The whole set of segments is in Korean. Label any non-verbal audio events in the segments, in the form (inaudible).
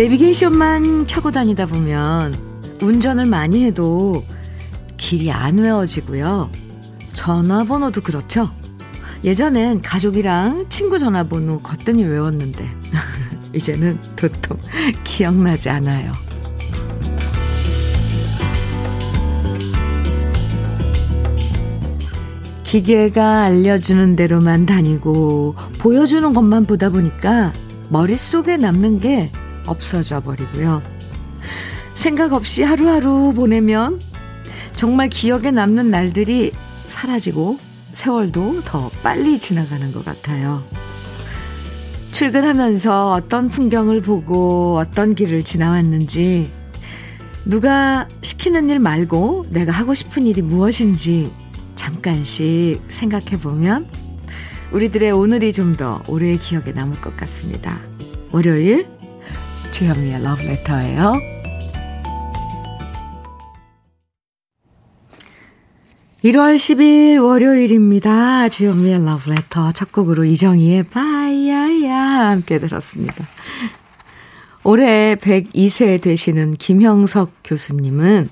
내비게이션만 켜고 다니다 보면 운전을 많이 해도 길이 안 외워지고요. 전화번호도 그렇죠. 예전엔 가족이랑 친구 전화번호 거뜬히 외웠는데 (laughs) 이제는 도통 기억나지 않아요. 기계가 알려주는 대로만 다니고 보여주는 것만 보다 보니까 머릿속에 남는 게 없어져 버리고요. 생각 없이 하루하루 보내면 정말 기억에 남는 날들이 사라지고 세월도 더 빨리 지나가는 것 같아요. 출근하면서 어떤 풍경을 보고 어떤 길을 지나왔는지, 누가 시키는 일 말고 내가 하고 싶은 일이 무엇인지 잠깐씩 생각해 보면 우리들의 오늘이 좀 더 오래 기억에 남을 것 같습니다. 월요일 주현미의 러브레터예요. 1월 10일 월요일입니다. 주현미의 러브레터 첫 곡으로 이정희의 바야야 함께 들었습니다. 올해 102세 되시는 김형석 교수님은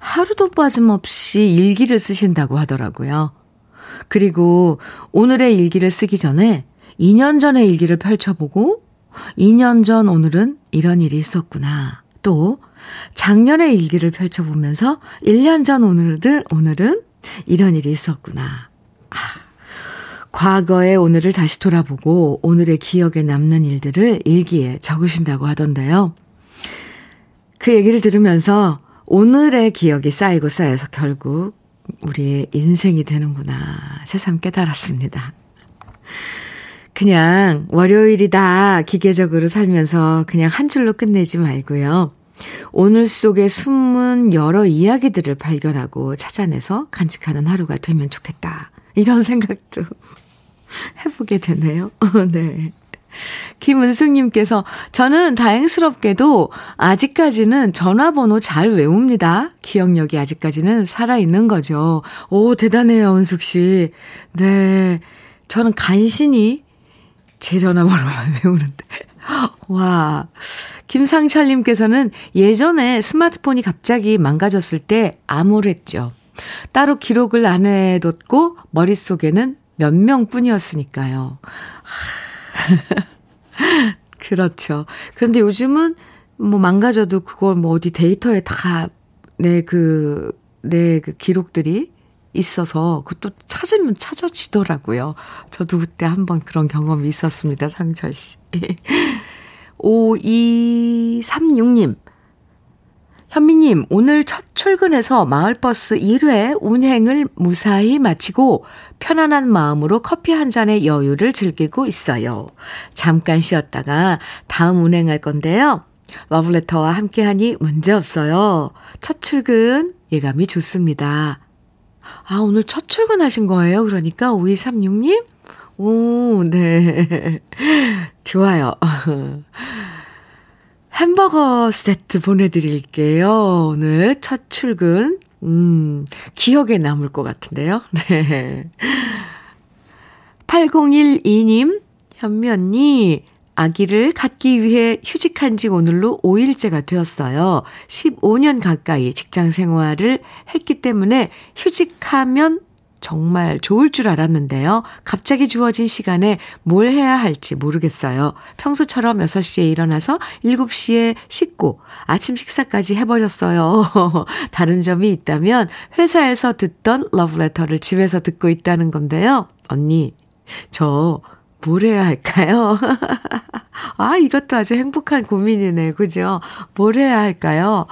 하루도 빠짐없이 일기를 쓰신다고 하더라고요. 그리고 오늘의 일기를 쓰기 전에 2년 전의 일기를 펼쳐보고 2년 전 오늘은 이런 일이 있었구나. 또 작년의 일기를 펼쳐보면서 1년 전 오늘은 오늘은 이런 일이 있었구나. 아, 과거의 오늘을 다시 돌아보고 오늘의 기억에 남는 일들을 일기에 적으신다고 하던데요. 그 얘기를 들으면서 오늘의 기억이 쌓이고 쌓여서 결국 우리의 인생이 되는구나 새삼 깨달았습니다. 그냥 월요일이다 기계적으로 살면서 그냥 한 줄로 끝내지 말고요. 오늘 속에 숨은 여러 이야기들을 발견하고 찾아내서 간직하는 하루가 되면 좋겠다. 이런 생각도 (laughs) 해보게 되네요. (laughs) 네. 김은숙님께서 저는 다행스럽게도 아직까지는 전화번호 잘 외웁니다. 기억력이 아직까지는 살아있는 거죠. 오, 대단해요, 은숙씨. 네. 저는 간신히 제 전화번호만 (laughs) 외우는데. 와. 김상철님께서는 예전에 스마트폰이 갑자기 망가졌을 때 암울했죠. 따로 기록을 안 해뒀고 머릿속에는 몇 명 뿐이었으니까요. (laughs) 그렇죠. 그런데 요즘은 뭐 망가져도 그걸 뭐 어디 데이터에 다 내 그, 내 그 기록들이 있어서 그것도 찾으면 찾아지더라고요. 저도 그때 한번 그런 경험이 있었습니다. 상철 씨. (laughs) 5236님. 현미님, 오늘 첫 출근해서 마을버스 1회 운행을 무사히 마치고 편안한 마음으로 커피 한 잔의 여유를 즐기고 있어요. 잠깐 쉬었다가 다음 운행할 건데요. 러브레터와 함께하니 문제없어요. 첫 출근 예감이 좋습니다. 아, 오늘 첫 출근하신 거예요? 그러니까 5236님? 오, 네. (laughs) 좋아요. (laughs) 햄버거 세트 보내드릴게요. 오늘 첫 출근. 음, 기억에 남을 것 같은데요. (laughs) 네. 8012님, 현미 언니, 아기를 갖기 위해 휴직한 지 오늘로 5일째가 되었어요. 15년 가까이 직장 생활을 했기 때문에 휴직하면 정말 좋을 줄 알았는데요. 갑자기 주어진 시간에 뭘 해야 할지 모르겠어요. 평소처럼 6시에 일어나서 7시에 씻고 아침 식사까지 해버렸어요. (laughs) 다른 점이 있다면 회사에서 듣던 러브레터를 집에서 듣고 있다는 건데요. 언니, 저 뭘 해야 할까요? (laughs) 아, 이것도 아주 행복한 고민이네. 그죠? 뭘 해야 할까요?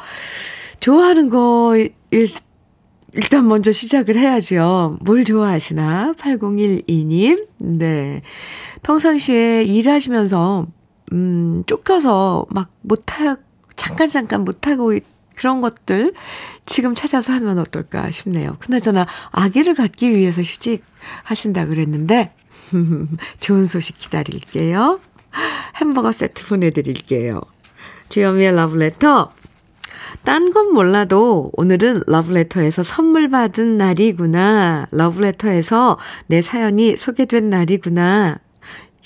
좋아하는 거, 일, 일단 먼저 시작을 해야죠. 뭘 좋아하시나? 8012님. 네. 평상시에 일하시면서, 음, 쫓겨서 막 못하, 잠깐 잠깐 못하고 그런 것들 지금 찾아서 하면 어떨까 싶네요. 그나저나 아기를 갖기 위해서 휴직하신다 그랬는데, (laughs) 좋은 소식 기다릴게요. 햄버거 세트 보내드릴게요. 주현미의 러브레터 딴 건 몰라도 오늘은 러브레터에서 선물 받은 날이구나. 러브레터에서 내 사연이 소개된 날이구나.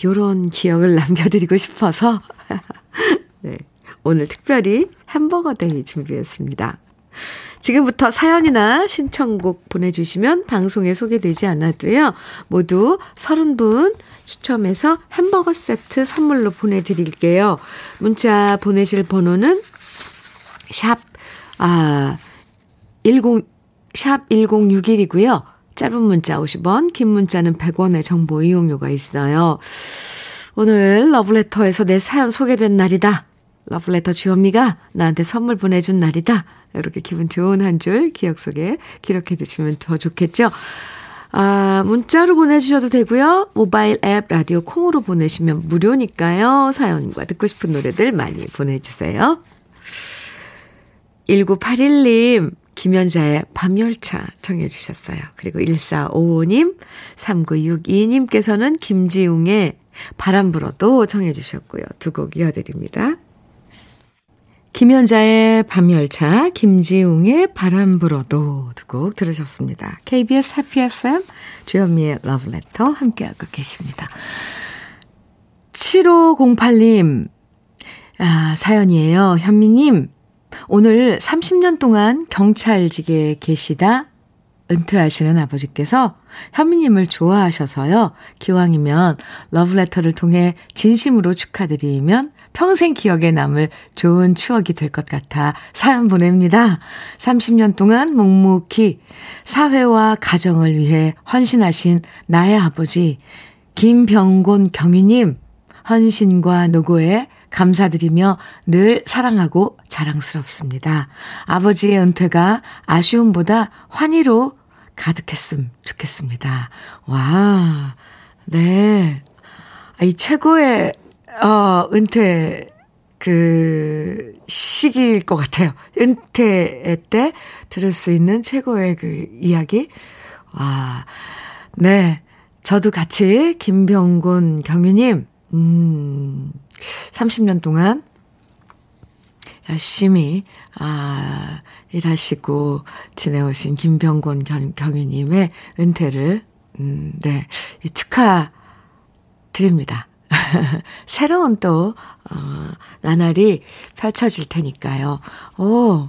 요런 기억을 (laughs) 남겨드리고 싶어서. (laughs) 네. 오늘 특별히 햄버거 day 준비했습니다. 지금부터 사연이나 신청곡 보내주시면 방송에 소개되지 않아도요. 모두 30분 추첨해서 햄버거 세트 선물로 보내드릴게요. 문자 보내실 번호는 샵, 아, 10, 샵 1061이고요. 짧은 문자 50원, 긴 문자는 100원의 정보 이용료가 있어요. 오늘 러브레터에서 내 사연 소개된 날이다. 러브레터 주현미가 나한테 선물 보내준 날이다. 이렇게 기분 좋은 한 줄 기억 속에 기록해 두시면 더 좋겠죠. 아, 문자로 보내주셔도 되고요. 모바일 앱 라디오 콩으로 보내시면 무료니까요. 사연과 듣고 싶은 노래들 많이 보내주세요. 1981님, 김연자의 밤열차 청해 주셨어요. 그리고 1455님, 3962님께서는 김지웅의 바람 불어도 청해 주셨고요. 두 곡 이어드립니다. 김연자의 밤열차, 김지웅의 바람 불어도 두 곡 들으셨습니다. KBS 해피 FM, 주현미의 러브레터 함께하고 계십니다. 7508님, 아, 사연이에요. 현미님, 오늘 30년 동안 경찰직에 계시다 은퇴하시는 아버지께서 현미님을 좋아하셔서요. 기왕이면 러브레터를 통해 진심으로 축하드리면 평생 기억에 남을 좋은 추억이 될 것 같아 사연 보냅니다. 30년 동안 묵묵히 사회와 가정을 위해 헌신하신 나의 아버지 김병곤 경위님 헌신과 노고에 감사드리며 늘 사랑하고 자랑스럽습니다. 아버지의 은퇴가 아쉬움보다 환희로 가득했음 좋겠습니다. 와, 네. 이 최고의 어, 은퇴, 그, 시기일 것 같아요. 은퇴 때 들을 수 있는 최고의 그 이야기. 와, 네. 저도 같이 김병곤 경유님, 음, 30년 동안 열심히, 아, 일하시고 지내오신 김병곤 경, 경유님의 은퇴를, 음, 네, 축하 드립니다. (laughs) 새로운 또, 어, 나날이 펼쳐질 테니까요. 오,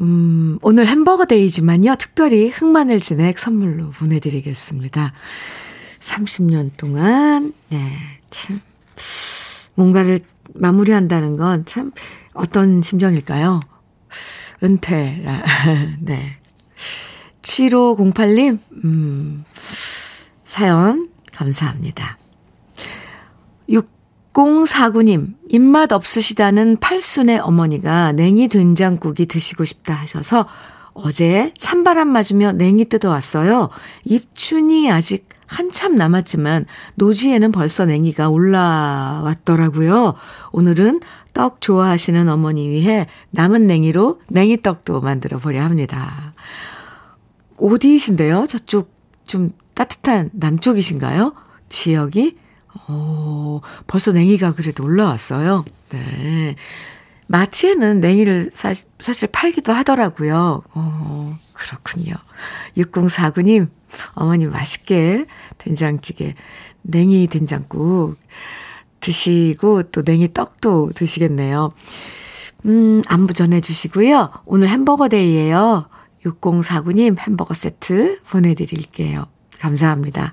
음, 오늘 햄버거 데이지만요. 특별히 흑마늘 진액 선물로 보내드리겠습니다. 30년 동안, 네, 참, 뭔가를 마무리한다는 건 참 어떤 심정일까요? 은퇴, (laughs) 네. 7508님, 음, 사연 감사합니다. 6049님, 입맛 없으시다는 팔순의 어머니가 냉이 된장국이 드시고 싶다 하셔서 어제 찬바람 맞으며 냉이 뜯어왔어요. 입춘이 아직 한참 남았지만 노지에는 벌써 냉이가 올라왔더라고요. 오늘은 떡 좋아하시는 어머니 위해 남은 냉이로 냉이떡도 만들어 보려 합니다. 어디이신데요? 저쪽 좀 따뜻한 남쪽이신가요? 지역이? 오, 벌써 냉이가 그래도 올라왔어요. 네. 마트에는 냉이를 사, 사실 팔기도 하더라고요. 어, 그렇군요. 6049님, 어머니 맛있게 된장찌개, 냉이 된장국 드시고 또 냉이 떡도 드시겠네요. 음, 안부 전해주시고요. 오늘 햄버거 데이예요. 6049님 햄버거 세트 보내드릴게요. 감사합니다.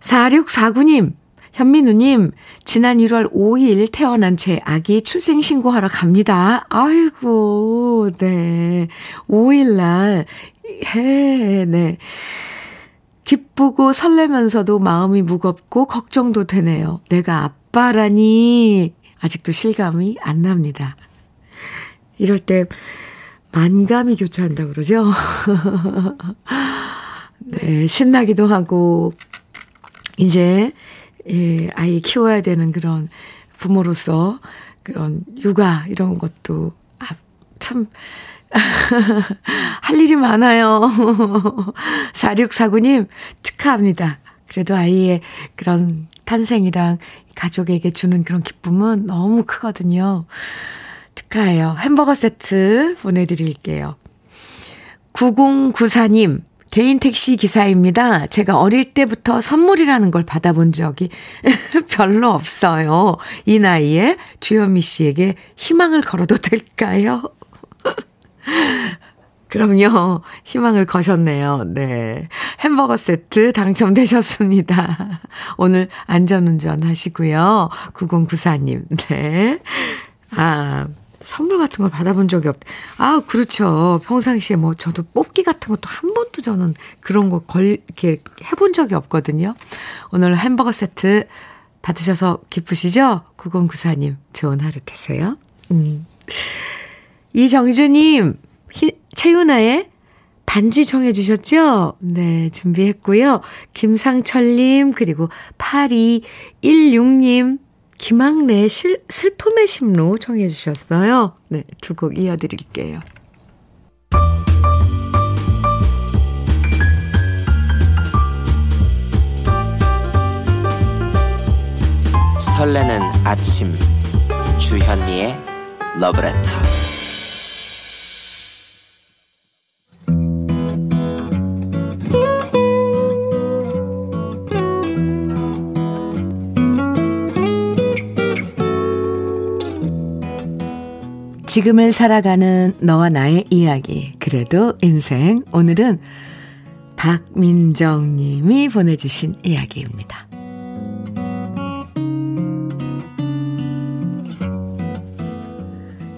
4649님, 현민우님, 지난 1월 5일 태어난 제 아기 출생신고하러 갑니다. 아이고, 네. 5일날, 해, 네. 기쁘고 설레면서도 마음이 무겁고 걱정도 되네요. 내가 아빠라니, 아직도 실감이 안 납니다. 이럴 때, 만감이 교차한다고 그러죠? (laughs) 네, 신나기도 하고, 이제 예, 아이 키워야 되는 그런 부모로서 그런 육아 이런 것도 아, 참, (laughs) 할 일이 많아요. (laughs) 4649님 축하합니다. 그래도 아이의 그런 탄생이랑 가족에게 주는 그런 기쁨은 너무 크거든요. 축하해요. 햄버거 세트 보내드릴게요. 9094님, 개인 택시 기사입니다. 제가 어릴 때부터 선물이라는 걸 받아본 적이 (laughs) 별로 없어요. 이 나이에 주현미 씨에게 희망을 걸어도 될까요? (laughs) 그럼요. 희망을 거셨네요. 네. 햄버거 세트 당첨되셨습니다. (laughs) 오늘 안전운전 하시고요. 9094님. 네. 아, 선물 같은 걸 받아본 적이 없. 아, 그렇죠. 평상시에 뭐 저도 뽑기 같은 것도 한 번도 저는 그런 거 걸, 이렇게 해본 적이 없거든요. 오늘 햄버거 세트 받으셔서 기쁘시죠? 9094님, 좋은 하루 되세요. 음. 이정주님, 채윤아의 반지 정해 주셨죠? 네, 준비했고요. 김상철님, 그리고 8216님, 김학래 실, 슬픔의 심로 청해 주셨어요. 네, 두 곡 이어드릴게요. 설레는 아침 주현미의 러브레터 지금을 살아가는 너와 나의 이야기. 그래도 인생. 오늘은 박민정 님이 보내주신 이야기입니다.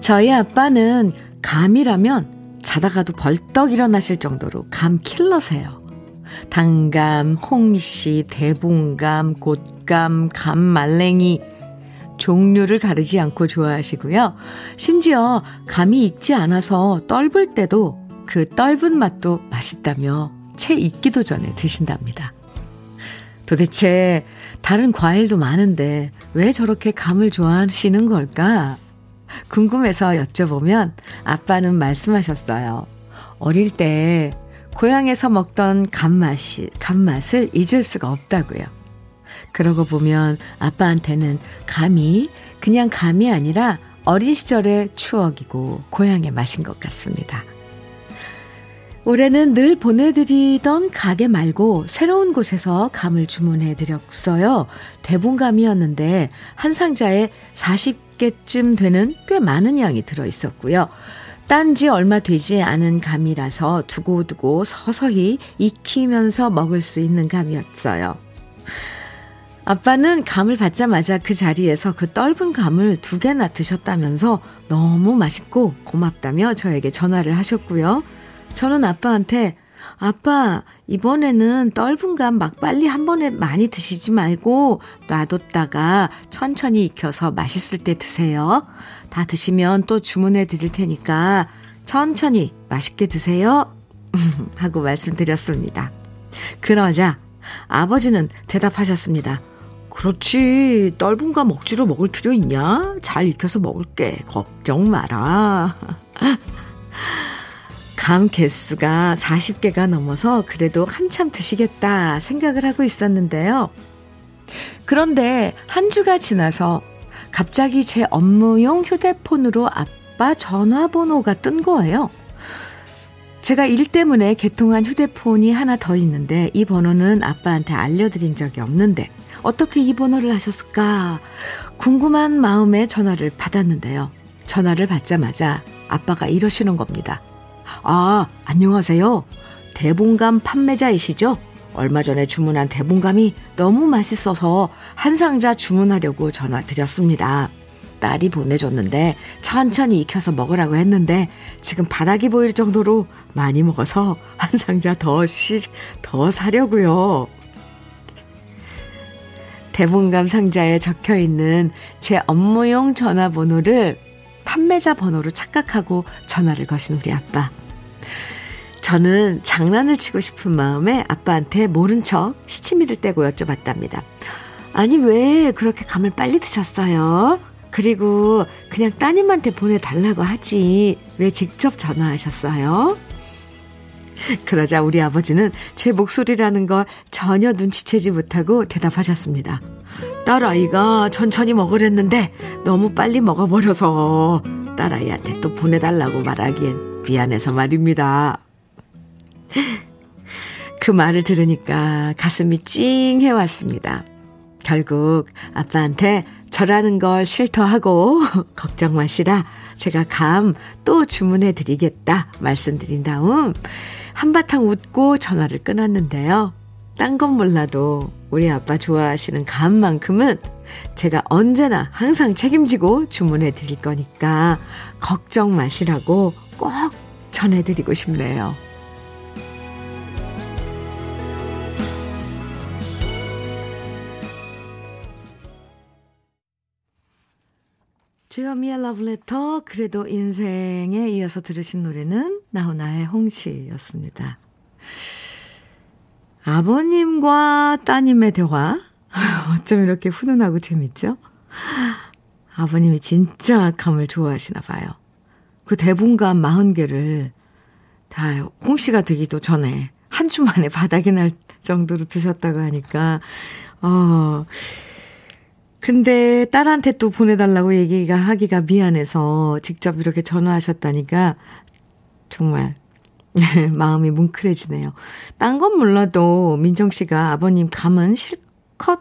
저희 아빠는 감이라면 자다가도 벌떡 일어나실 정도로 감 킬러세요. 당감, 홍시, 대봉감, 꽃감, 감말랭이, 종류를 가르지 않고 좋아하시고요. 심지어 감이 익지 않아서 떫을 때도 그 떫은 맛도 맛있다며 채 익기도 전에 드신답니다. 도대체 다른 과일도 많은데 왜 저렇게 감을 좋아하시는 걸까? 궁금해서 여쭤보면 아빠는 말씀하셨어요. 어릴 때 고향에서 먹던 감맛이, 감맛을 잊을 수가 없다고요. 그러고 보면 아빠한테는 감이 그냥 감이 아니라 어린 시절의 추억이고 고향의 맛인 것 같습니다. 올해는 늘 보내드리던 가게 말고 새로운 곳에서 감을 주문해 드렸어요. 대봉감이었는데 한 상자에 40개쯤 되는 꽤 많은 양이 들어 있었고요. 딴지 얼마 되지 않은 감이라서 두고두고 서서히 익히면서 먹을 수 있는 감이었어요. 아빠는 감을 받자마자 그 자리에서 그 떫은 감을 두 개나 드셨다면서 너무 맛있고 고맙다며 저에게 전화를 하셨고요. 저는 아빠한테 아빠, 이번에는 떫은 감 막 빨리 한 번에 많이 드시지 말고 놔뒀다가 천천히 익혀서 맛있을 때 드세요. 다 드시면 또 주문해 드릴 테니까 천천히 맛있게 드세요. (laughs) 하고 말씀드렸습니다. 그러자 아버지는 대답하셨습니다. 그렇지. 떫은 감 억지로 먹을 필요 있냐? 잘 익혀서 먹을게. 걱정 마라. (laughs) 감 개수가 40개가 넘어서 그래도 한참 드시겠다 생각을 하고 있었는데요. 그런데 한 주가 지나서 갑자기 제 업무용 휴대폰으로 아빠 전화번호가 뜬 거예요. 제가 일 때문에 개통한 휴대폰이 하나 더 있는데 이 번호는 아빠한테 알려드린 적이 없는데 어떻게 이 번호를 하셨을까? 궁금한 마음에 전화를 받았는데요. 전화를 받자마자 아빠가 이러시는 겁니다. 아, 안녕하세요. 대봉감 판매자이시죠? 얼마 전에 주문한 대봉감이 너무 맛있어서 한 상자 주문하려고 전화 드렸습니다. 딸이 보내줬는데 천천히 익혀서 먹으라고 했는데 지금 바닥이 보일 정도로 많이 먹어서 한 상자 더 시, 더 사려고요. 대본감 상자에 적혀 있는 제 업무용 전화번호를 판매자 번호로 착각하고 전화를 거신 우리 아빠. 저는 장난을 치고 싶은 마음에 아빠한테 모른 척 시치미를 떼고 여쭤봤답니다. 아니, 왜 그렇게 감을 빨리 드셨어요? 그리고 그냥 따님한테 보내달라고 하지. 왜 직접 전화하셨어요? 그러자 우리 아버지는 제 목소리라는 걸 전혀 눈치채지 못하고 대답하셨습니다. 딸아이가 천천히 먹으랬는데 너무 빨리 먹어버려서 딸아이한테 또 보내달라고 말하기엔 미안해서 말입니다. 그 말을 들으니까 가슴이 찡해 왔습니다. 결국 아빠한테 저라는 걸 싫어하고 (laughs) 걱정 마시라 제가 감 또 주문해 드리겠다 말씀드린 다음 한바탕 웃고 전화를 끊었는데요. 딴 건 몰라도 우리 아빠 좋아하시는 감만큼은 제가 언제나 항상 책임지고 주문해 드릴 거니까 걱정 마시라고 꼭 전해드리고 싶네요. 주현미의 러브레터 그래도 인생에 이어서 들으신 노래는 나훈아의 홍시였습니다. 아버님과 따님의 대화 (laughs) 어쩜 이렇게 훈훈하고 재밌죠? 아버님이 진짜 감을 좋아하시나 봐요. 그 대본감 40개를 다 홍시가 되기도 전에 한 주 만에 바닥이 날 정도로 드셨다고 하니까 어 근데 딸한테 또 보내달라고 얘기가 하기가 미안해서 직접 이렇게 전화하셨다니까 정말 (laughs) 마음이 뭉클해지네요. 딴 건 몰라도 민정 씨가 아버님 감은 실컷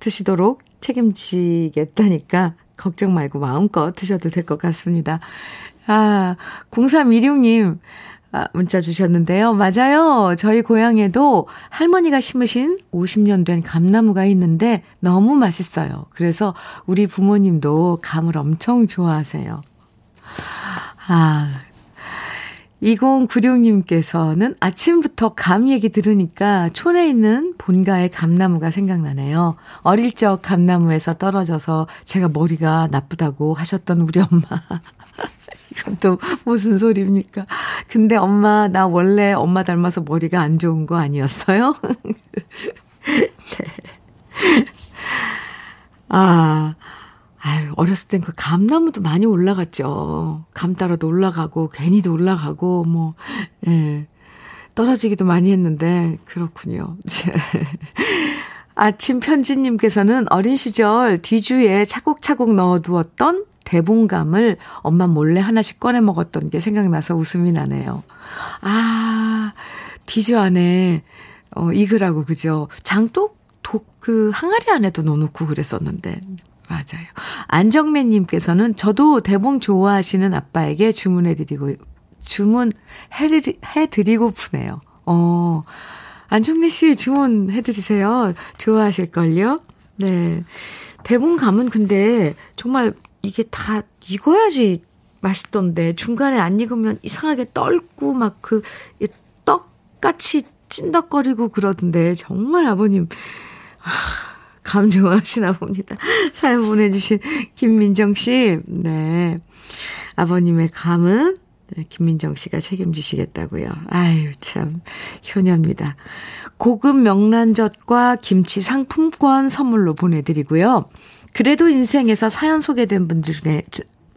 드시도록 책임지겠다니까 걱정 말고 마음껏 드셔도 될 것 같습니다. 아, 0316님, 아, 문자 주셨는데요. 맞아요. 저희 고향에도 할머니가 심으신 50년 된 감나무가 있는데 너무 맛있어요. 그래서 우리 부모님도 감을 엄청 좋아하세요. 아, 2096님께서는 아침부터 감 얘기 들으니까 촌에 있는 본가의 감나무가 생각나네요. 어릴 적 감나무에서 떨어져서 제가 머리가 나쁘다고 하셨던 우리 엄마. (laughs) 이건 또 무슨 소리입니까? 근데 엄마, 나 원래 엄마 닮아서 머리가 안 좋은 거 아니었어요? (laughs) 네. 아, 아유, 어렸을 땐 그 감나무도 많이 올라갔죠. 감 따라도 올라가고, 괜히도 올라가고, 뭐, 예. 떨어지기도 많이 했는데, 그렇군요. (laughs) 아침 편지님께서는 어린 시절 뒤주에 차곡차곡 넣어두었던 대봉감을 엄마 몰래 하나씩 꺼내 먹었던 게 생각나서 웃음이 나네요. 아, 디저 안에, 어, 익으라고, 그죠? 장독, 독, 그, 항아리 안에도 넣어놓고 그랬었는데. 맞아요. 안정래님께서는 저도 대봉 좋아하시는 아빠에게 주문해드리고, 주문해드리, 해드리고프네요. 어, 안정래 씨 주문해드리세요. 좋아하실걸요? 네. 대봉 감은 근데 정말 이게 다 익어야지 맛있던데 중간에 안 익으면 이상하게 떨고 막 그 떡같이 찐덕거리고 그러던데 정말 아버님 감 좋아하시나 봅니다. (laughs) 사연 보내주신 김민정 씨, 네 아버님의 감은 김민정 씨가 책임지시겠다고요. 아유 참 효녀입니다. 고급 명란젓과 김치 상품권 선물로 보내드리고요. 그래도 인생에서 사연 소개된 분들 중에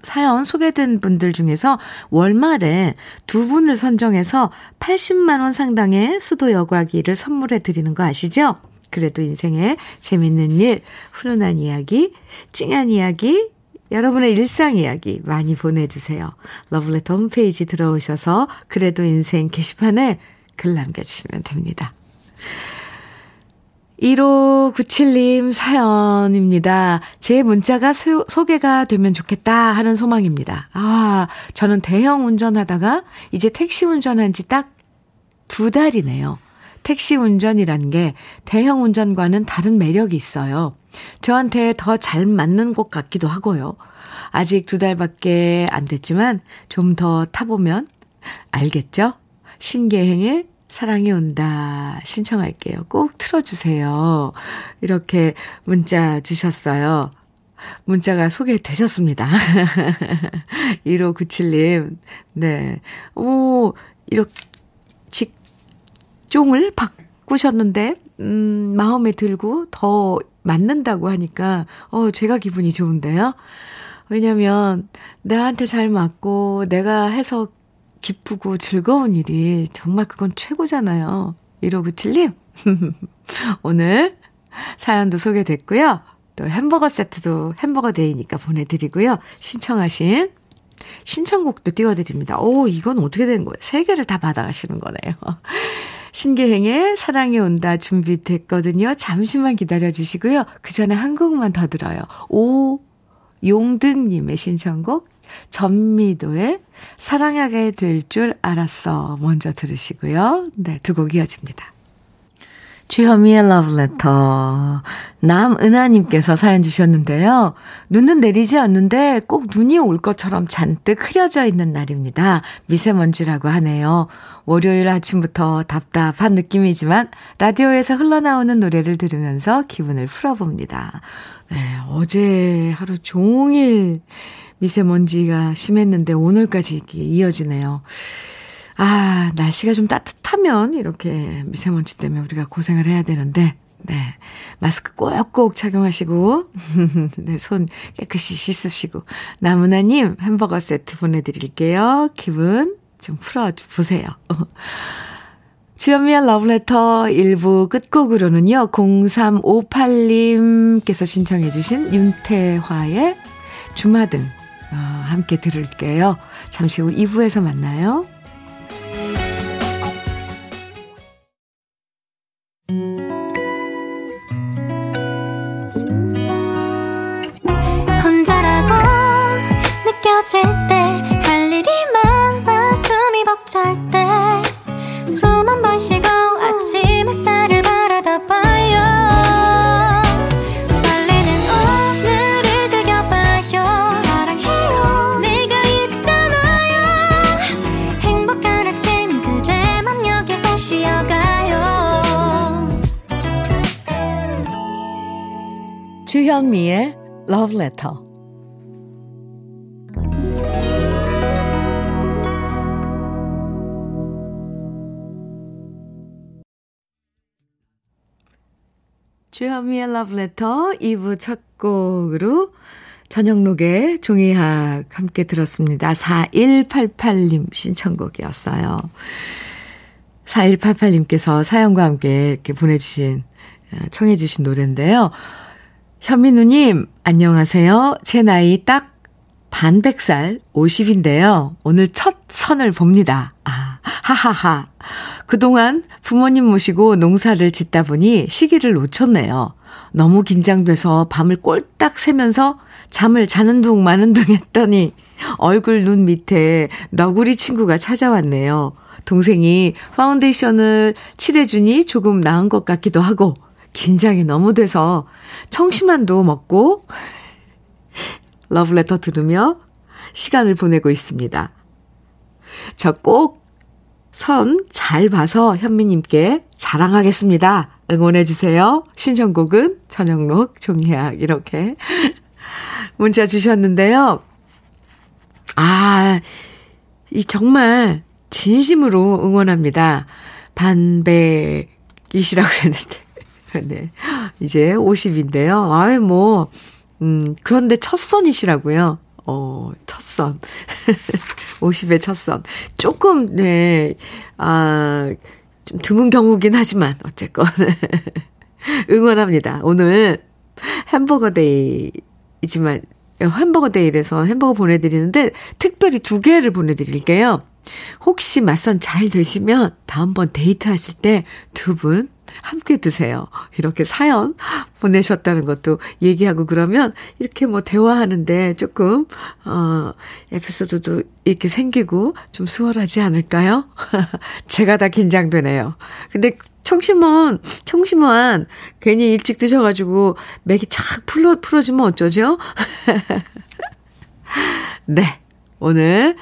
사연 소개된 분들 중에서 월말에 두 분을 선정해서 80만 원 상당의 수도 여과기를 선물해 드리는 거 아시죠? 그래도 인생에 재밌는 일, 훈훈한 이야기, 찡한 이야기, 여러분의 일상 이야기 많이 보내주세요. 러블레터 홈페이지 들어오셔서 그래도 인생 게시판에 글 남겨주시면 됩니다. 1597님 사연입니다. 제 문자가 소, 소개가 되면 좋겠다 하는 소망입니다. 아, 저는 대형 운전하다가 이제 택시 운전한 지 딱 두 달이네요. 택시 운전이란 게 대형 운전과는 다른 매력이 있어요. 저한테 더 잘 맞는 것 같기도 하고요. 아직 두 달밖에 안 됐지만 좀 더 타보면 알겠죠? 신계행의 사랑이 온다 신청할게요. 꼭 틀어주세요. 이렇게 문자 주셨어요. 문자가 소개되셨습니다. (laughs) 1597님, 네. 오, 이렇게 직종을 바꾸셨는데, 음, 마음에 들고 더 맞는다고 하니까, 어, 제가 기분이 좋은데요? 왜냐면, 나한테 잘 맞고, 내가 해서 기쁘고 즐거운 일이 정말 그건 최고잖아요. 1597님. (laughs) 오늘 사연도 소개됐고요. 또 햄버거 세트도 햄버거 데이니까 보내드리고요. 신청하신 신청곡도 띄워드립니다. 오, 이건 어떻게 된 거예요? 세 개를 다 받아가시는 거네요. (laughs) 신계행의 사랑이 온다 준비됐거든요. 잠시만 기다려 주시고요. 그 전에 한 곡만 더 들어요. 오 용등님의 신청곡 전미도의 사랑하게 될 줄 알았어. 먼저 들으시고요. 네, 두 곡 이어집니다. 주현미의 러브레터. 남은하님께서 사연 주셨는데요. 눈은 내리지 않는데 꼭 눈이 올 것처럼 잔뜩 흐려져 있는 날입니다. 미세먼지라고 하네요. 월요일 아침부터 답답한 느낌이지만 라디오에서 흘러나오는 노래를 들으면서 기분을 풀어봅니다. 네, 어제 하루 종일 미세먼지가 심했는데 오늘까지 이어지네요. 아, 날씨가 좀 따뜻하면 이렇게 미세먼지 때문에 우리가 고생을 해야 되는데, 네. 마스크 꼭꼭 착용하시고, (laughs) 네, 손 깨끗이 씻으시고, 나무나님 햄버거 세트 보내드릴게요. 기분 좀 풀어보세요. (laughs) 주현미의 러브레터 1부 끝곡으로는요, 0358님께서 신청해주신 윤태화의 주마등, 어, 함께 들을게요. 잠시 후 2부에서 만나요. 느껴질 때 할 일이 많아 숨이 벅찰 때 주현미의 Love Letter. 주현미의 Love Letter 2부 첫 곡으로 저녁록의 종이학 함께 들었습니다. 4188님 신청곡이었어요. 4188님께서 사연과 함께 이렇게 보내주신, 청해주신 노래인데요. 현민우님, 안녕하세요. 제 나이 딱 반백살 50인데요. 오늘 첫 선을 봅니다. 아, 하하하. 그동안 부모님 모시고 농사를 짓다 보니 시기를 놓쳤네요. 너무 긴장돼서 밤을 꼴딱 새면서 잠을 자는 둥 마는 둥 했더니 얼굴 눈 밑에 너구리 친구가 찾아왔네요. 동생이 파운데이션을 칠해주니 조금 나은 것 같기도 하고 긴장이 너무 돼서 청심환도 먹고 러브레터 들으며 시간을 보내고 있습니다. 저 꼭 선 잘 봐서 현미님께 자랑하겠습니다. 응원해주세요. 신청곡은 전영록 종이학 이렇게 문자 주셨는데요. 아, 이 정말 진심으로 응원합니다. 반백이시라고 했는데. (laughs) 네. 이제 50인데요. 아이, 뭐, 음, 그런데 첫 선이시라고요. 어, 첫 선. 50의 첫 선. 조금, 네, 아, 좀 드문 경우긴 하지만, 어쨌건. (laughs) 응원합니다. 오늘 햄버거 day이지만, 햄버거 day라서 햄버거 보내드리는데, 특별히 두 개를 보내드릴게요. 혹시 맞선 잘 되시면, 다음번 데이트 하실 때 두 분 함께 드세요. 이렇게 사연 보내셨다는 것도 얘기하고 그러면 이렇게 뭐 대화하는데 조금, 어, 에피소드도 이렇게 생기고 좀 수월하지 않을까요? (laughs) 제가 다 긴장되네요. 근데 청심원, 청심원 괜히 일찍 드셔가지고 맥이 착 풀어, 풀어지면 어쩌죠? (laughs) 네. 오늘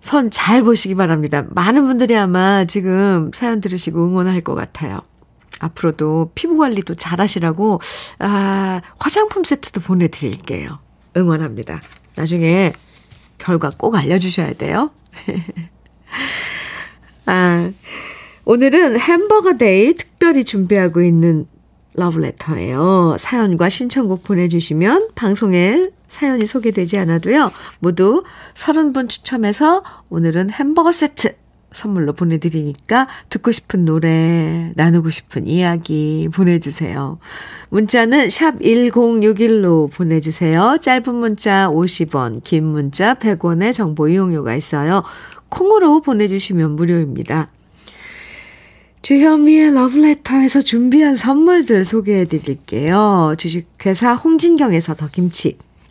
선 잘 보시기 바랍니다. 많은 분들이 아마 지금 사연 들으시고 응원할 것 같아요. 앞으로도 피부 관리도 잘 하시라고, 아, 화장품 세트도 보내드릴게요. 응원합니다. 나중에 결과 꼭 알려주셔야 돼요. (laughs) 아, 오늘은 햄버거 day 특별히 준비하고 있는 러브레터예요. 사연과 신청곡 보내주시면 방송에 사연이 소개되지 않아도요. 모두 30분 추첨해서 오늘은 햄버거 세트 선물로 보내드리니까 듣고 싶은 노래, 나누고 싶은 이야기 보내주세요. 문자는 샵 1061로 보내주세요. 짧은 문자 50원, 긴 문자 100원의 정보 이용료가 있어요. 콩으로 보내주시면 무료입니다. 주현미의 러브레터에서 준비한 선물들 소개해 드릴게요. 주식회사 홍진경에서 더 김치,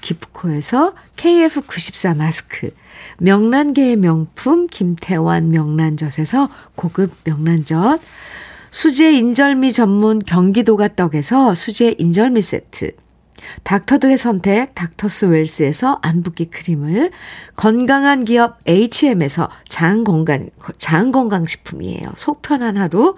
기프코에서 KF94 마스크, 명란계의 명품 김태환 명란젓에서 고급 명란젓, 수제 인절미 전문 경기도가 떡에서 수제 인절미 세트, 닥터들의 선택 닥터스 웰스에서 안붓기 크림을 건강한 기업 H&M에서 장건강 장건강식품이에요. 속 편한 하루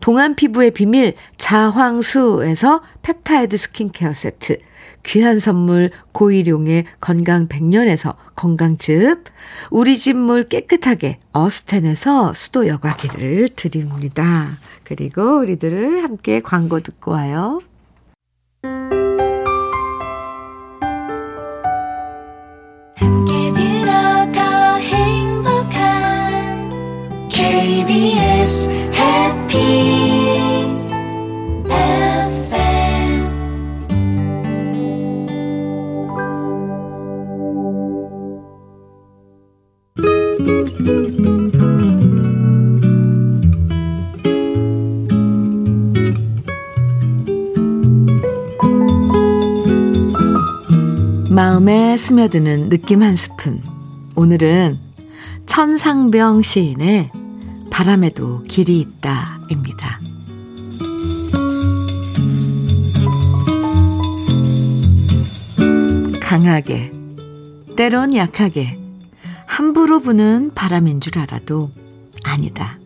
동안 피부의 비밀 자황수에서 펩타이드 스킨케어 세트 귀한 선물 고일용의 건강 100년에서 건강즙 우리 집 물 깨끗하게 어스텐에서 수도 여과기를 드립니다. 그리고 우리들을 함께 광고 듣고 와요. 스며드는 느낌 한 스푼. 오늘은 천상병 시인의 바람에도 길이 있다입니다. 강하게, 때론 약하게, 함부로 부는 바람인 줄 알아도 아니다.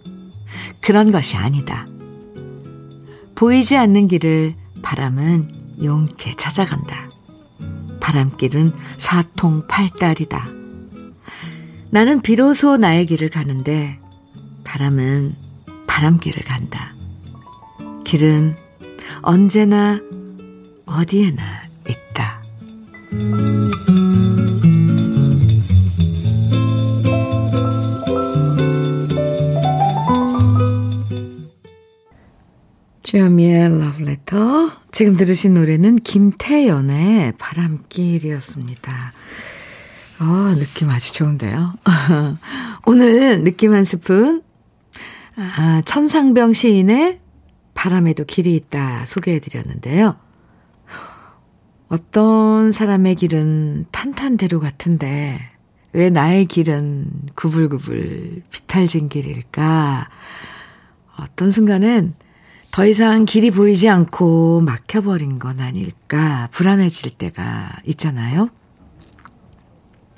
그런 것이 아니다. 보이지 않는 길을 바람은 용케 찾아간다. 바람길은 사통팔달이다. 나는 비로소 나의 길을 가는데 바람은 바람길을 간다. 길은 언제나 어디에나 있다. 주현미의 러브레터. 지금 들으신 노래는 김태연의 바람길이었습니다. 아, 느낌 아주 좋은데요. (laughs) 오늘 느낌 한 스푼. 아, 천상병 시인의 바람에도 길이 있다 소개해 드렸는데요. 어떤 사람의 길은 탄탄대로 같은데, 왜 나의 길은 구불구불 비탈진 길일까? 어떤 순간은 더 이상 길이 보이지 않고 막혀버린 건 아닐까 불안해질 때가 있잖아요.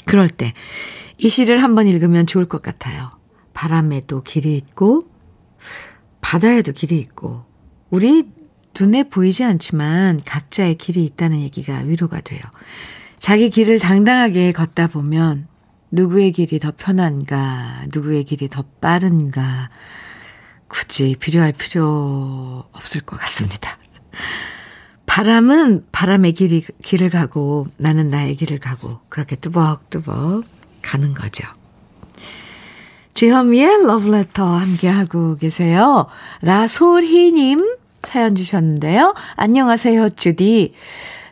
그럴 때 이 시를 한번 읽으면 좋을 것 같아요. 바람에도 길이 있고 바다에도 길이 있고 우리 눈에 보이지 않지만 각자의 길이 있다는 얘기가 위로가 돼요. 자기 길을 당당하게 걷다 보면 누구의 길이 더 편한가, 누구의 길이 더 빠른가, 굳이 필요할 필요 없을 것 같습니다. 바람은 바람의 길이, 길을 가고 나는 나의 길을 가고 그렇게 뚜벅뚜벅 가는 거죠. 주현미의 러브레터 함께하고 계세요. 라솔희님 사연 주셨는데요. 안녕하세요, 주디.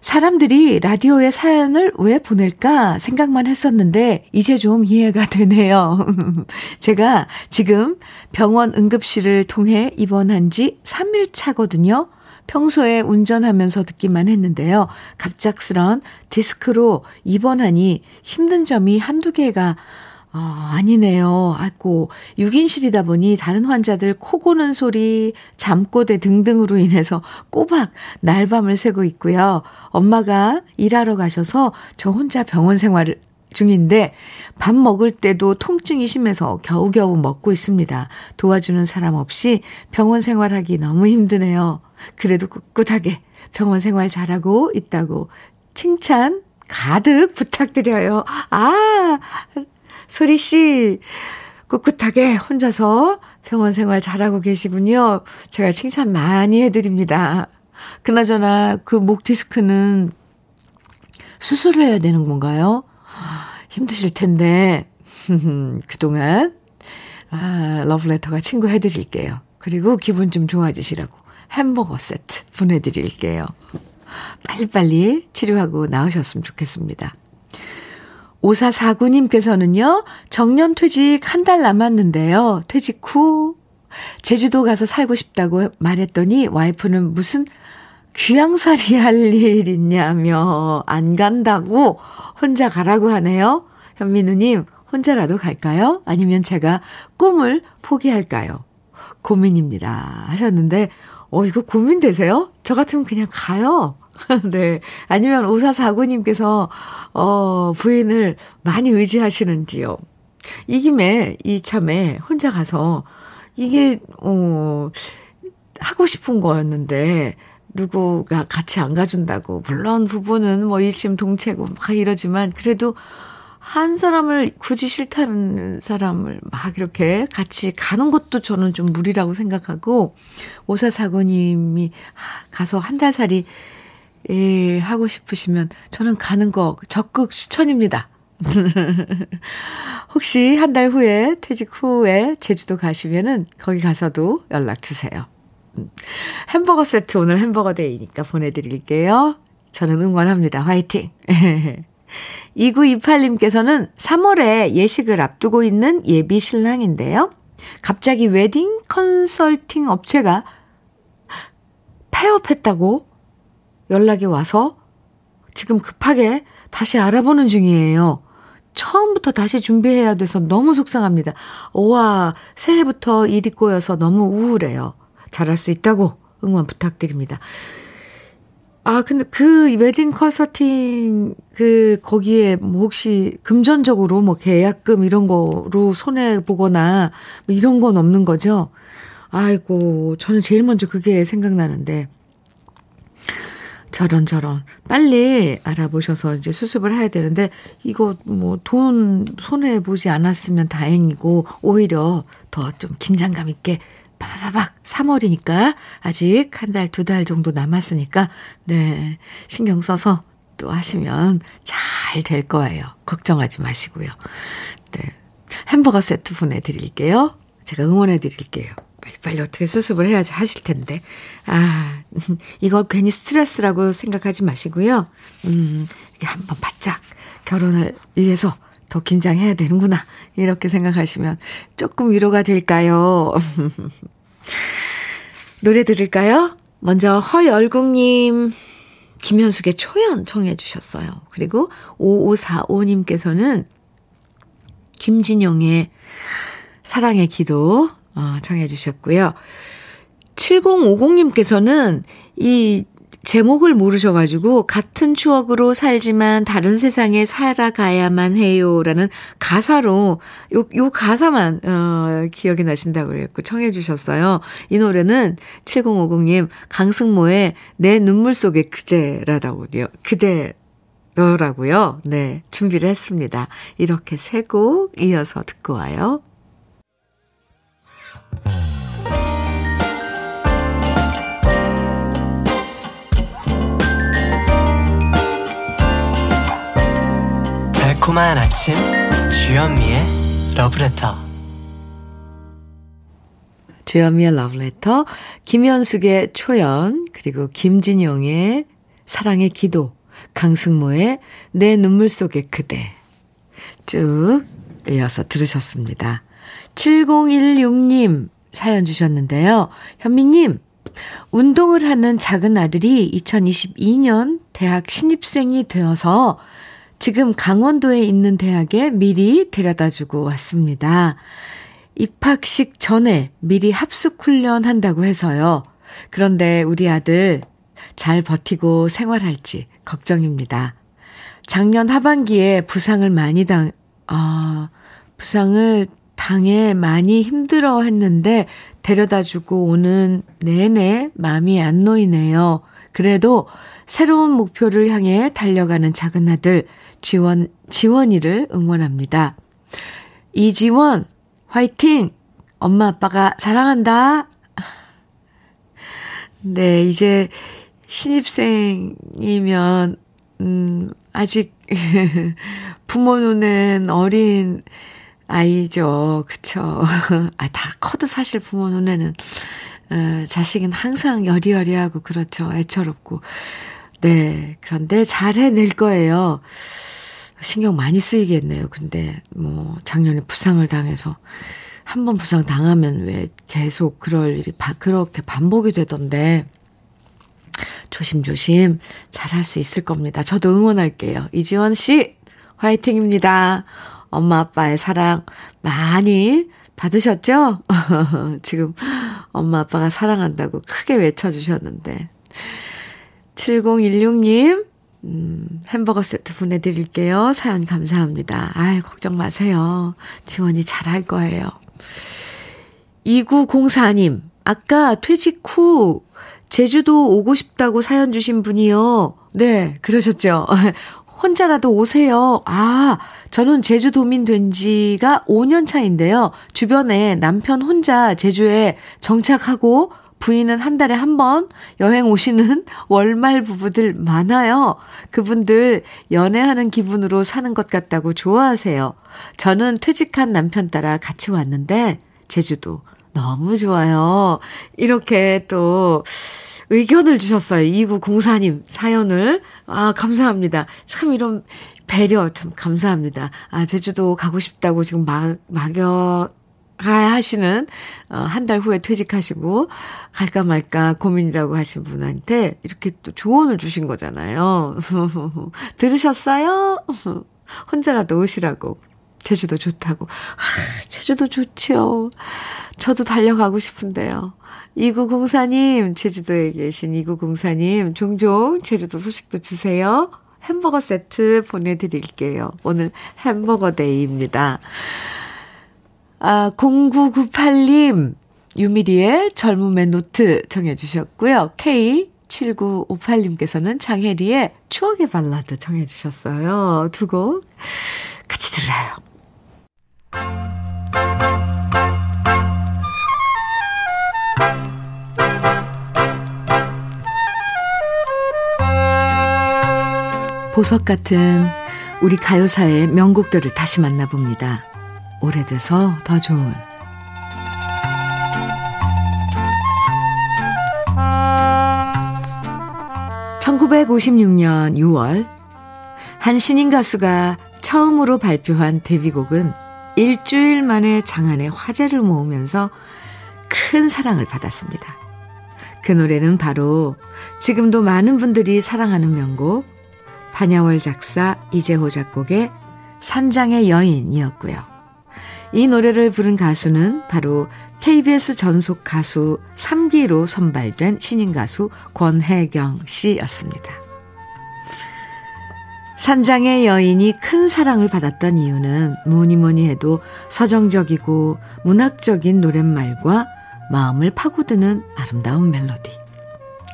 사람들이 라디오에 사연을 왜 보낼까 생각만 했었는데 이제 좀 이해가 되네요. (laughs) 제가 지금 병원 응급실을 통해 입원한 지 3일 차거든요. 평소에 운전하면서 듣기만 했는데요. 갑작스런 디스크로 입원하니 힘든 점이 한두 개가 아, 아니네요. 아이고, 6인실이다 보니 다른 환자들 코 고는 소리, 잠꼬대 등등으로 인해서 꼬박 날밤을 새고 있고요. 엄마가 일하러 가셔서 저 혼자 병원 생활을 중인데 밥 먹을 때도 통증이 심해서 겨우겨우 먹고 있습니다. 도와주는 사람 없이 병원 생활하기 너무 힘드네요. 그래도 꿋꿋하게 병원 생활 잘하고 있다고 칭찬 가득 부탁드려요. 아, 소리 씨, 꿋꿋하게 혼자서 병원 생활 잘하고 계시군요. 제가 칭찬 많이 해드립니다. 그나저나 그 목 디스크는 수술을 해야 되는 건가요? 힘드실 텐데, (laughs) 그동안, 아, 러브레터가 친구 해드릴게요. 그리고 기분 좀 좋아지시라고 햄버거 세트 보내드릴게요. 빨리빨리 치료하고 나으셨으면 좋겠습니다. 5449님께서는요, 정년 퇴직 한 달 남았는데요. 퇴직 후 제주도 가서 살고 싶다고 말했더니 와이프는 무슨 귀양살이 할 일 있냐며 안 간다고 혼자 가라고 하네요. 현민우님, 혼자라도 갈까요? 아니면 제가 꿈을 포기할까요? 고민입니다. 하셨는데, 어, 이거 고민되세요? 저 같으면 그냥 가요. (laughs) 네. 아니면 5449님께서, 어, 부인을 많이 의지하시는지요. 이 김에, 이 참에 혼자 가서, 이게, 어, 하고 싶은 거였는데, 누구가 같이 안 가준다고. 물론 부부는 뭐 일심동체고 막 이러지만, 그래도 한 사람을 굳이 싫다는 사람을 막 이렇게 같이 가는 것도 저는 좀 무리라고 생각하고, 오사사고님이 가서 한 달 살이 예, 하고 싶으시면 저는 가는 거 적극 추천입니다. (laughs) 혹시 한 달 후에 퇴직 후에 제주도 가시면은 거기 가서도 연락 주세요. 음. 햄버거 세트 오늘 햄버거 데이니까 보내드릴게요. 저는 응원합니다. 화이팅! (laughs) 2928님께서는 3월에 예식을 앞두고 있는 예비 신랑인데요. 갑자기 웨딩 컨설팅 업체가 폐업했다고 연락이 와서 지금 급하게 다시 알아보는 중이에요. 처음부터 다시 준비해야 돼서 너무 속상합니다. 오와 새해부터 일이 꼬여서 너무 우울해요. 잘할 수 있다고 응원 부탁드립니다. 아, 근데 그 웨딩 컨설팅 그 거기에 뭐 혹시 금전적으로 뭐 계약금 이런 거로 손해 보거나 뭐 이런 건 없는 거죠? 아이고, 저는 제일 먼저 그게 생각나는데 저런 저런 빨리 알아보셔서 이제 수습을 해야 되는데 이거 뭐 돈 손해 보지 않았으면 다행이고 오히려 더 좀 긴장감 있게 빠바박 3월이니까 아직 한 달, 두달 정도 남았으니까, 네, 신경 써서 또 하시면 잘 될 거예요. 걱정하지 마시고요. 네. 햄버거 세트 보내드릴게요. 제가 응원해 드릴게요. 빨리빨리 어떻게 수습을 해야지 하실 텐데. 아, (laughs) 이거 괜히 스트레스라고 생각하지 마시고요. 음, 이게 한번 바짝 결혼을 위해서 더 긴장해야 되는구나. 이렇게 생각하시면 조금 위로가 될까요? (laughs) 노래 들을까요? 먼저 허열국님, 김현숙의 초연 청해 주셨어요. 그리고 5545님께서는 김진영의 사랑의 기도 어, 청해 주셨고요. 7050님께서는 이 제목을 모르셔가지고 같은 추억으로 살지만 다른 세상에 살아가야만 해요라는 가사로 요, 요 가사만 어, 기억이 나신다고 그랬고 청해 주셨어요. 이 노래는 7050님 강승모의 내 눈물 속에 그대라다고요. 그대 더라고요. 네, 준비를 했습니다. 이렇게 세 곡 이어서 듣고 와요. 달콤한 아침 주현미의 러브레터 주현미의 러브레터 김현숙의 초연 그리고 김진영의 사랑의 기도 강승모의 내 눈물 속의 그대 쭉 이어서 들으셨습니다. 7016님 사연 주셨는데요. 현미님 운동을 하는 작은 아들이 2022년 대학 신입생이 되어서 지금 강원도에 있는 대학에 미리 데려다 주고 왔습니다. 입학식 전에 미리 합숙 훈련 한다고 해서요. 그런데 우리 아들 잘 버티고 생활할지 걱정입니다. 작년 하반기에 부상을 많이 당, 아, 부상을 당해 많이 힘들어 했는데 데려다 주고 오는 내내 마음이 안 놓이네요. 그래도 새로운 목표를 향해 달려가는 작은 아들, 지원, 지원이를 응원합니다. 이지원, 화이팅! 엄마, 아빠가 사랑한다! 네, 이제 신입생이면, 음, 아직 (laughs) 부모 눈엔 어린 아이죠. 그쵸. (laughs) 아, 다 커도 사실 부모 눈에는, 어, 자식은 항상 여리여리하고 그렇죠. 애처롭고. 네. 그런데 잘 해낼 거예요. 신경 많이 쓰이겠네요. 근데 뭐 작년에 부상을 당해서 한 번 부상 당하면 왜 계속 그럴 일이 바, 그렇게 반복이 되던데 조심조심 잘 할 수 있을 겁니다. 저도 응원할게요. 이지원 씨 화이팅입니다. 엄마 아빠의 사랑 많이 받으셨죠? (laughs) 지금 엄마 아빠가 사랑한다고 크게 외쳐주셨는데 7016님 음, 햄버거 세트 보내드릴게요. 사연 감사합니다. 아이, 걱정 마세요. 지원이 잘할 거예요. 2904님, 아까 퇴직 후 제주도 오고 싶다고 사연 주신 분이요. 네, 그러셨죠. 혼자라도 오세요. 아, 저는 제주도민 된 지가 5년 차인데요. 주변에 남편 혼자 제주에 정착하고 부인은 한 달에 한 번 여행 오시는 (laughs) 월말 부부들 많아요. 그분들 연애하는 기분으로 사는 것 같다고 좋아하세요. 저는 퇴직한 남편 따라 같이 왔는데 제주도 너무 좋아요. 이렇게 또 의견을 주셨어요. 2904님 사연을. 아, 감사합니다. 참 이런 배려 참 감사합니다. 아, 제주도 가고 싶다고 지금 막, 막여, 하시는 어, 한 달 후에 퇴직하시고 갈까 말까 고민이라고 하신 분한테 이렇게 또 조언을 주신 거잖아요. (laughs) 들으셨어요? (laughs) 혼자라도 오시라고. 제주도 좋다고. 아, 제주도 좋지요. 저도 달려가고 싶은데요. 2904님, 제주도에 계신 2904님, 종종 제주도 소식도 주세요. 햄버거 세트 보내드릴게요. 오늘 햄버거 day입니다. 아, 0998님, 유미리의 젊음의 노트 청해주셨고요. K7958님께서는 장혜리의 추억의 발라드 청해주셨어요. 두 곡 같이 들어요. 보석 같은 우리 가요사의 명곡들을 다시 만나봅니다. 오래돼서 더 좋은 1956년 6월 한 신인 가수가 처음으로 발표한 데뷔곡은 일주일 만에 장안의 화제를 모으면서 큰 사랑을 받았습니다. 그 노래는 바로 지금도 많은 분들이 사랑하는 명곡 반야월 작사 이재호 작곡의 산장의 여인이었고요. 이 노래를 부른 가수는 바로 KBS 전속 가수 3기로 선발된 신인 가수 권혜경 씨였습니다. 산장의 여인이 큰 사랑을 받았던 이유는 뭐니 뭐니 해도 서정적이고 문학적인 노랫말과 마음을 파고드는 아름다운 멜로디.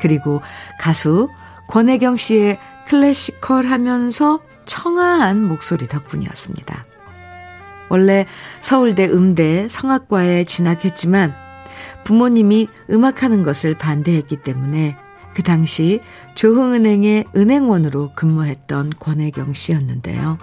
그리고 가수 권혜경 씨의 클래시컬 하면서 청아한 목소리 덕분이었습니다. 원래 서울대 음대 성악과에 진학했지만 부모님이 음악하는 것을 반대했기 때문에 그 당시 조흥은행의 은행원으로 근무했던 권혜경 씨였는데요.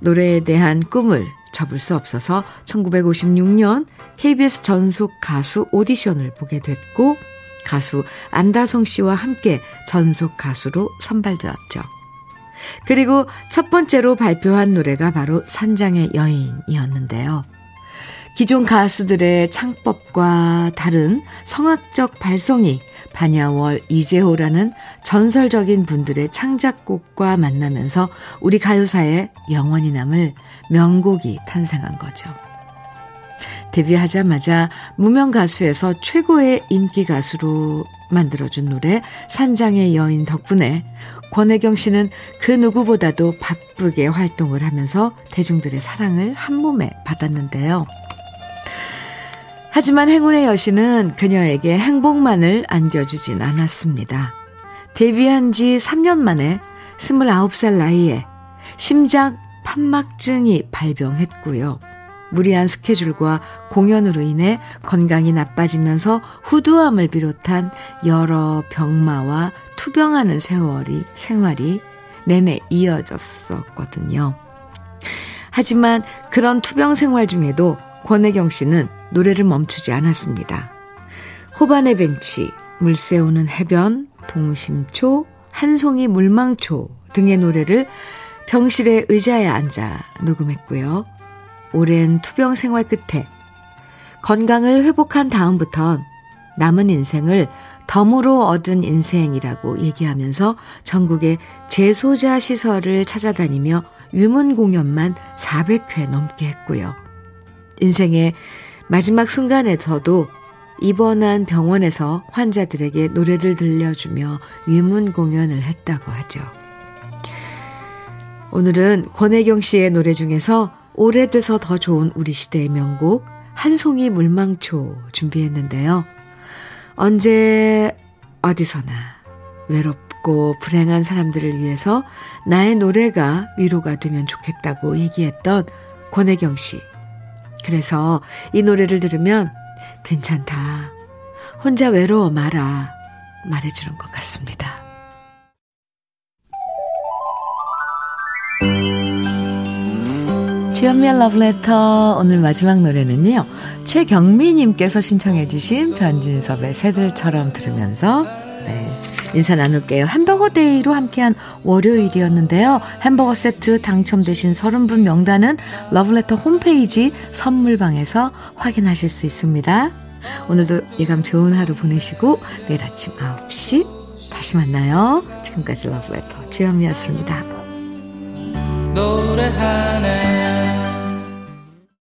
노래에 대한 꿈을 접을 수 없어서 1956년 KBS 전속 가수 오디션을 보게 됐고 가수 안다성 씨와 함께 전속 가수로 선발되었죠. 그리고 첫 번째로 발표한 노래가 바로 산장의 여인이었는데요. 기존 가수들의 창법과 다른 성악적 발성이 반야월 이재호라는 전설적인 분들의 창작곡과 만나면서 우리 가요사에 영원히 남을 명곡이 탄생한 거죠. 데뷔하자마자 무명 가수에서 최고의 인기 가수로 만들어준 노래 산장의 여인 덕분에 권혜경 씨는 그 누구보다도 바쁘게 활동을 하면서 대중들의 사랑을 한 몸에 받았는데요. 하지만 행운의 여신은 그녀에게 행복만을 안겨주진 않았습니다. 데뷔한 지 3년 만에 29살 나이에 심장 판막증이 발병했고요. 무리한 스케줄과 공연으로 인해 건강이 나빠지면서 후두암을 비롯한 여러 병마와 투병하는 세월이 생활이 내내 이어졌었거든요. 하지만 그런 투병 생활 중에도 권혜경 씨는 노래를 멈추지 않았습니다. 호반의 벤치, 물새우는 해변, 동심초, 한송이 물망초 등의 노래를 병실의 의자에 앉아 녹음했고요. 오랜 투병 생활 끝에 건강을 회복한 다음부턴 남은 인생을 덤으로 얻은 인생이라고 얘기하면서 전국의 재소자 시설을 찾아다니며 유문 공연만 400회 넘게 했고요. 인생의 마지막 순간에서도 입원한 병원에서 환자들에게 노래를 들려주며 유문 공연을 했다고 하죠. 오늘은 권혜경 씨의 노래 중에서 오래돼서 더 좋은 우리 시대의 명곡 한 송이 물망초 준비했는데요. 언제 어디서나 외롭고 불행한 사람들을 위해서 나의 노래가 위로가 되면 좋겠다고 얘기했던 권혜경 씨. 그래서 이 노래를 들으면 괜찮다. 혼자 외로워 마라. 말해주는 것 같습니다. 주현미의 러브레터 오늘 마지막 노래는요. 최경미님께서 신청해 주신 변진섭의 새들처럼 들으면서 네, 인사 나눌게요. 햄버거 day로 함께한 월요일이었는데요. 햄버거 세트 당첨되신 30분 명단은 러브레터 홈페이지 선물방에서 확인하실 수 있습니다. 오늘도 예감 좋은 하루 보내시고 내일 아침 9시 다시 만나요. 지금까지 러브레터 주현미였습니다. 노래하네